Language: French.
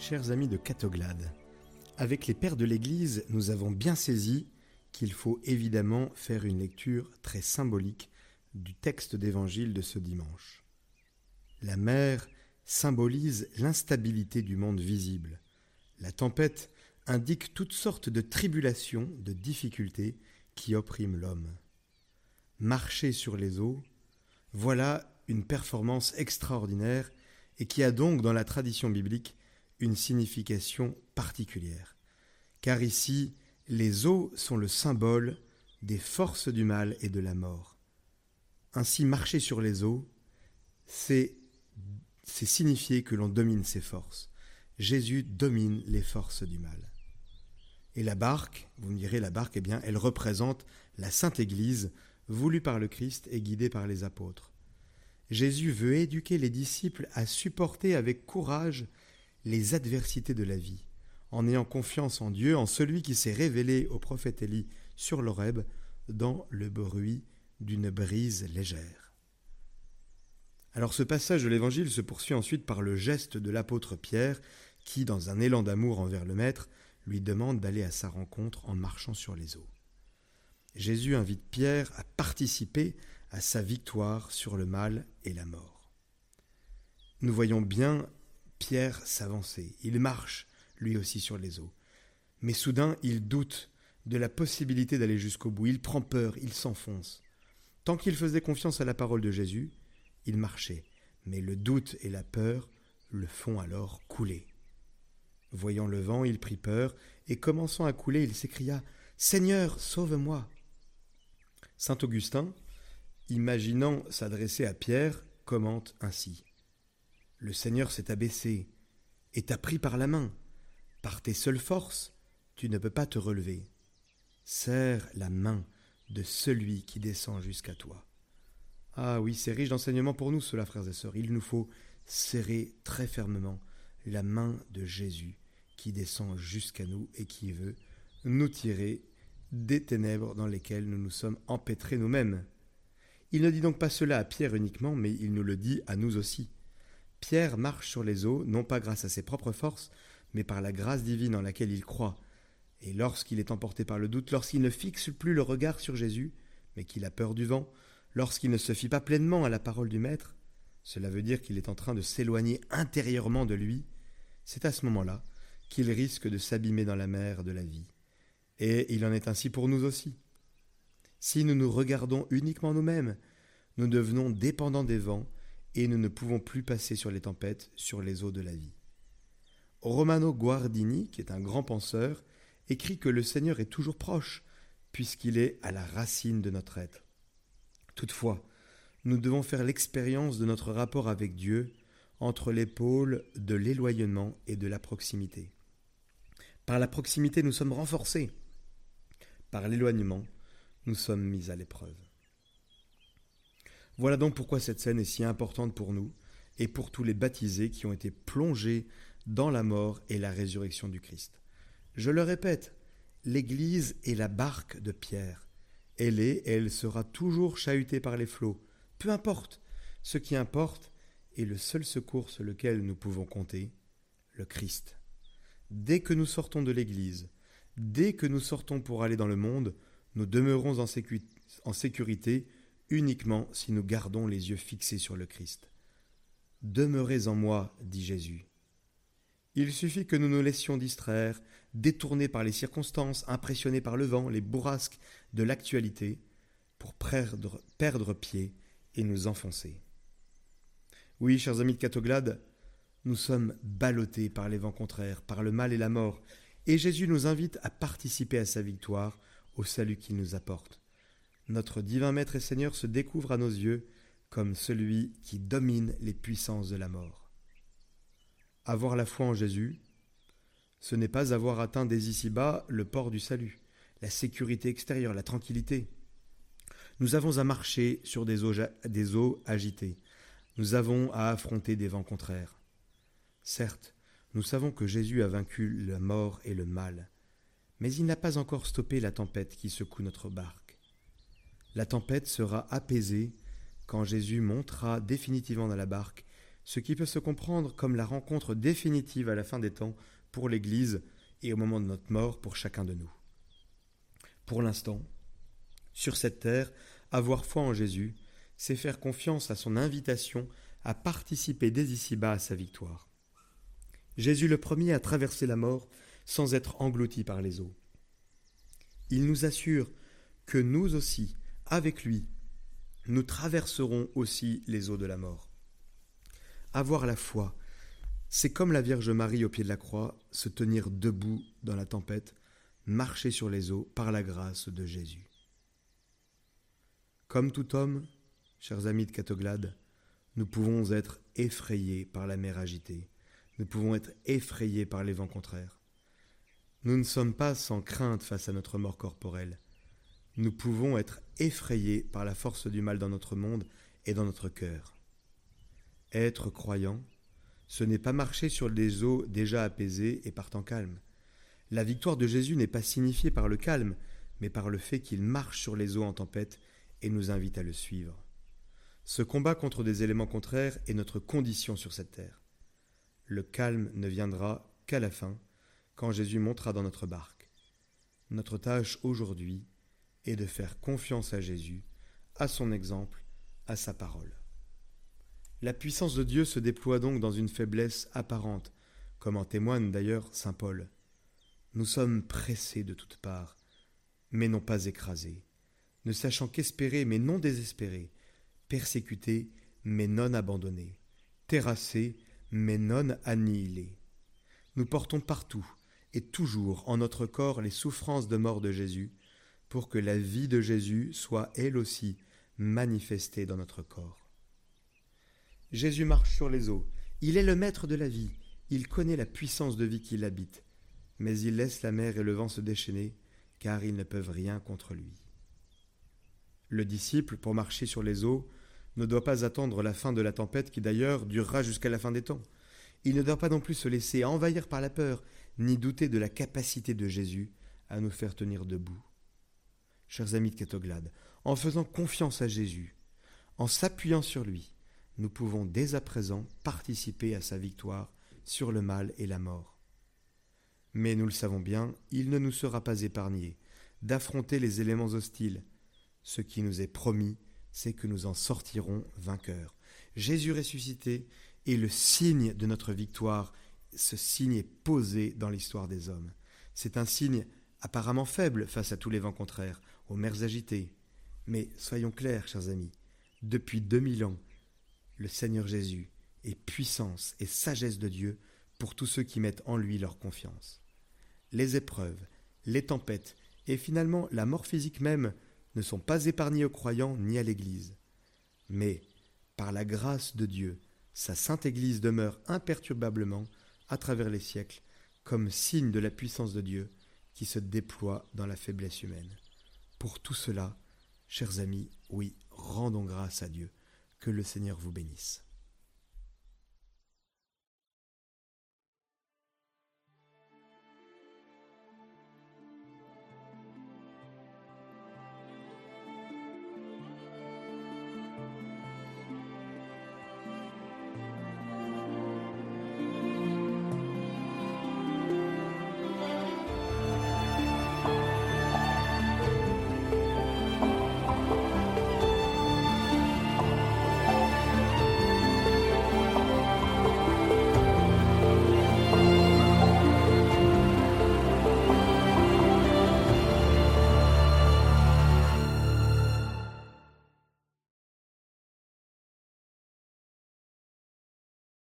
Chers amis de Catoglade, avec les pères de l'Église, nous avons bien saisi qu'il faut évidemment faire une lecture très symbolique du texte d'évangile de ce dimanche. La mer symbolise l'instabilité du monde visible. La tempête indique toutes sortes de tribulations, de difficultés qui oppriment l'homme. Marcher sur les eaux, voilà une performance extraordinaire et qui a donc dans la tradition biblique une signification particulière. Car ici, les eaux sont le symbole des forces du mal et de la mort. Ainsi, marcher sur les eaux, c'est signifier que l'on domine ces forces. Jésus domine les forces du mal. Et la barque, vous me direz, la barque, eh bien, elle représente la Sainte Église, voulue par le Christ et guidée par les apôtres. Jésus veut éduquer les disciples à supporter avec courage les adversités de la vie, en ayant confiance en Dieu, en celui qui s'est révélé au prophète Élie sur l'Oreb dans le bruit d'une brise légère. Alors ce passage de l'Évangile se poursuit ensuite par le geste de l'apôtre Pierre, qui, dans un élan d'amour envers le Maître, lui demande d'aller à sa rencontre en marchant sur les eaux. Jésus invite Pierre à participer à sa victoire sur le mal et la mort. Nous voyons bien Pierre s'avancer, il marche, lui aussi, sur les eaux. Mais soudain, il doute de la possibilité d'aller jusqu'au bout, il prend peur, il s'enfonce. Tant qu'il faisait confiance à la parole de Jésus, il marchait, mais le doute et la peur le font alors couler. Voyant le vent, il prit peur, et commençant à couler, il s'écria Seigneur, sauve-moi. Saint Augustin, imaginant s'adresser à Pierre, commente ainsi Le Seigneur s'est abaissé et t'a pris par la main. Par tes seules forces, tu ne peux pas te relever. Serre la main de celui qui descend jusqu'à toi. Ah oui, c'est riche d'enseignements pour nous, cela, frères et sœurs. Il nous faut serrer très fermement la main de Jésus qui descend jusqu'à nous et qui veut nous tirer des ténèbres dans lesquelles nous nous sommes empêtrés nous-mêmes. Il ne dit donc pas cela à Pierre uniquement, mais il nous le dit à nous aussi. Pierre marche sur les eaux, non pas grâce à ses propres forces, mais par la grâce divine en laquelle il croit. Et lorsqu'il est emporté par le doute, lorsqu'il ne fixe plus le regard sur Jésus, mais qu'il a peur du vent, lorsqu'il ne se fie pas pleinement à la parole du Maître, cela veut dire qu'il est en train de s'éloigner intérieurement de lui, c'est à ce moment-là qu'il risque de s'abîmer dans la mer de la vie. Et il en est ainsi pour nous aussi. Si nous nous regardons uniquement nous-mêmes, nous devenons dépendants des vents et nous ne pouvons plus passer sur les tempêtes, sur les eaux de la vie. Romano Guardini, qui est un grand penseur, écrit que le Seigneur est toujours proche, puisqu'il est à la racine de notre être. Toutefois, nous devons faire l'expérience de notre rapport avec Dieu entre les pôles de l'éloignement et de la proximité. Par la proximité, nous sommes renforcés. Par l'éloignement, nous sommes mis à l'épreuve. Voilà donc pourquoi cette scène est si importante pour nous et pour tous les baptisés qui ont été plongés dans la mort et la résurrection du Christ. Je le répète, l'Église est la barque de Pierre. Elle est et elle sera toujours chahutée par les flots. Peu importe. Ce qui importe est le seul secours sur lequel nous pouvons compter, le Christ. Dès que nous sortons de l'Église, dès que nous sortons pour aller dans le monde, nous demeurons en, en sécurité uniquement si nous gardons les yeux fixés sur le Christ. Demeurez en moi, dit Jésus. Il suffit que nous nous laissions distraire, détournés par les circonstances, impressionnés par le vent, les bourrasques de l'actualité, pour perdre, pied et nous enfoncer. Oui, chers amis de Catoglade, nous sommes ballottés par les vents contraires, par le mal et la mort, et Jésus nous invite à participer à sa victoire, au salut qu'il nous apporte notre divin Maître et Seigneur se découvre à nos yeux comme celui qui domine les puissances de la mort. Avoir la foi en Jésus, ce n'est pas avoir atteint dès ici-bas le port du salut, la sécurité extérieure, la tranquillité. Nous avons à marcher sur des eaux, des eaux agitées. Nous avons à affronter des vents contraires. Certes, nous savons que Jésus a vaincu la mort et le mal, mais il n'a pas encore stoppé la tempête qui secoue notre barque. La tempête sera apaisée quand Jésus montera définitivement dans la barque, ce qui peut se comprendre comme la rencontre définitive à la fin des temps pour l'Église et au moment de notre mort pour chacun de nous. Pour l'instant, sur cette terre, avoir foi en Jésus, c'est faire confiance à son invitation à participer dès ici-bas à sa victoire. Jésus le premier a traversé la mort sans être englouti par les eaux. Il nous assure que nous aussi, avec lui, nous traverserons aussi les eaux de la mort. Avoir la foi, c'est comme la Vierge Marie au pied de la croix, se tenir debout dans la tempête, marcher sur les eaux par la grâce de Jésus. Comme tout homme, chers amis de Catoglade, nous pouvons être effrayés par la mer agitée, nous pouvons être effrayés par les vents contraires. Nous ne sommes pas sans crainte face à notre mort corporelle. Nous pouvons être effrayés par la force du mal dans notre monde et dans notre cœur. Être croyant, ce n'est pas marcher sur des eaux déjà apaisées et partant calmes. La victoire de Jésus n'est pas signifiée par le calme, mais par le fait qu'il marche sur les eaux en tempête et nous invite à le suivre. Ce combat contre des éléments contraires est notre condition sur cette terre. Le calme ne viendra qu'à la fin, quand Jésus montera dans notre barque. Notre tâche aujourd'hui est de faire confiance à Jésus, à son exemple, à sa parole. La puissance de Dieu se déploie donc dans une faiblesse apparente, comme en témoigne d'ailleurs Saint Paul. Nous sommes pressés de toutes parts, mais non pas écrasés, ne sachant qu'espérer mais non désespérés, persécutés mais non abandonnés, terrassés mais non annihilés. Nous portons partout, et toujours en notre corps les souffrances de mort de Jésus, pour que la vie de Jésus soit elle aussi manifestée dans notre corps. Jésus marche sur les eaux, il est le maître de la vie, il connaît la puissance de vie qui l'habite, mais il laisse la mer et le vent se déchaîner, car ils ne peuvent rien contre lui. Le disciple, pour marcher sur les eaux, ne doit pas attendre la fin de la tempête qui d'ailleurs durera jusqu'à la fin des temps. Il ne doit pas non plus se laisser envahir par la peur, ni douter de la capacité de Jésus à nous faire tenir debout. Chers amis de Catoglade, en faisant confiance à Jésus, en s'appuyant sur lui, nous pouvons dès à présent participer à sa victoire sur le mal et la mort. Mais nous le savons bien, il ne nous sera pas épargné d'affronter les éléments hostiles. Ce qui nous est promis, c'est que nous en sortirons vainqueurs. Jésus ressuscité est le signe de notre victoire ce signe est posé dans l'histoire des hommes. C'est un signe apparemment faible face à tous les vents contraires, aux mers agitées. Mais soyons clairs, chers amis, depuis deux mille ans, le Seigneur Jésus est puissance et sagesse de Dieu pour tous ceux qui mettent en lui leur confiance. Les épreuves, les tempêtes et finalement la mort physique même ne sont pas épargnés aux croyants ni à l'Église. Mais, par la grâce de Dieu, sa sainte Église demeure imperturbablement à travers les siècles, comme signe de la puissance de Dieu qui se déploie dans la faiblesse humaine. Pour tout cela, chers amis, oui, rendons grâce à Dieu. Que le Seigneur vous bénisse.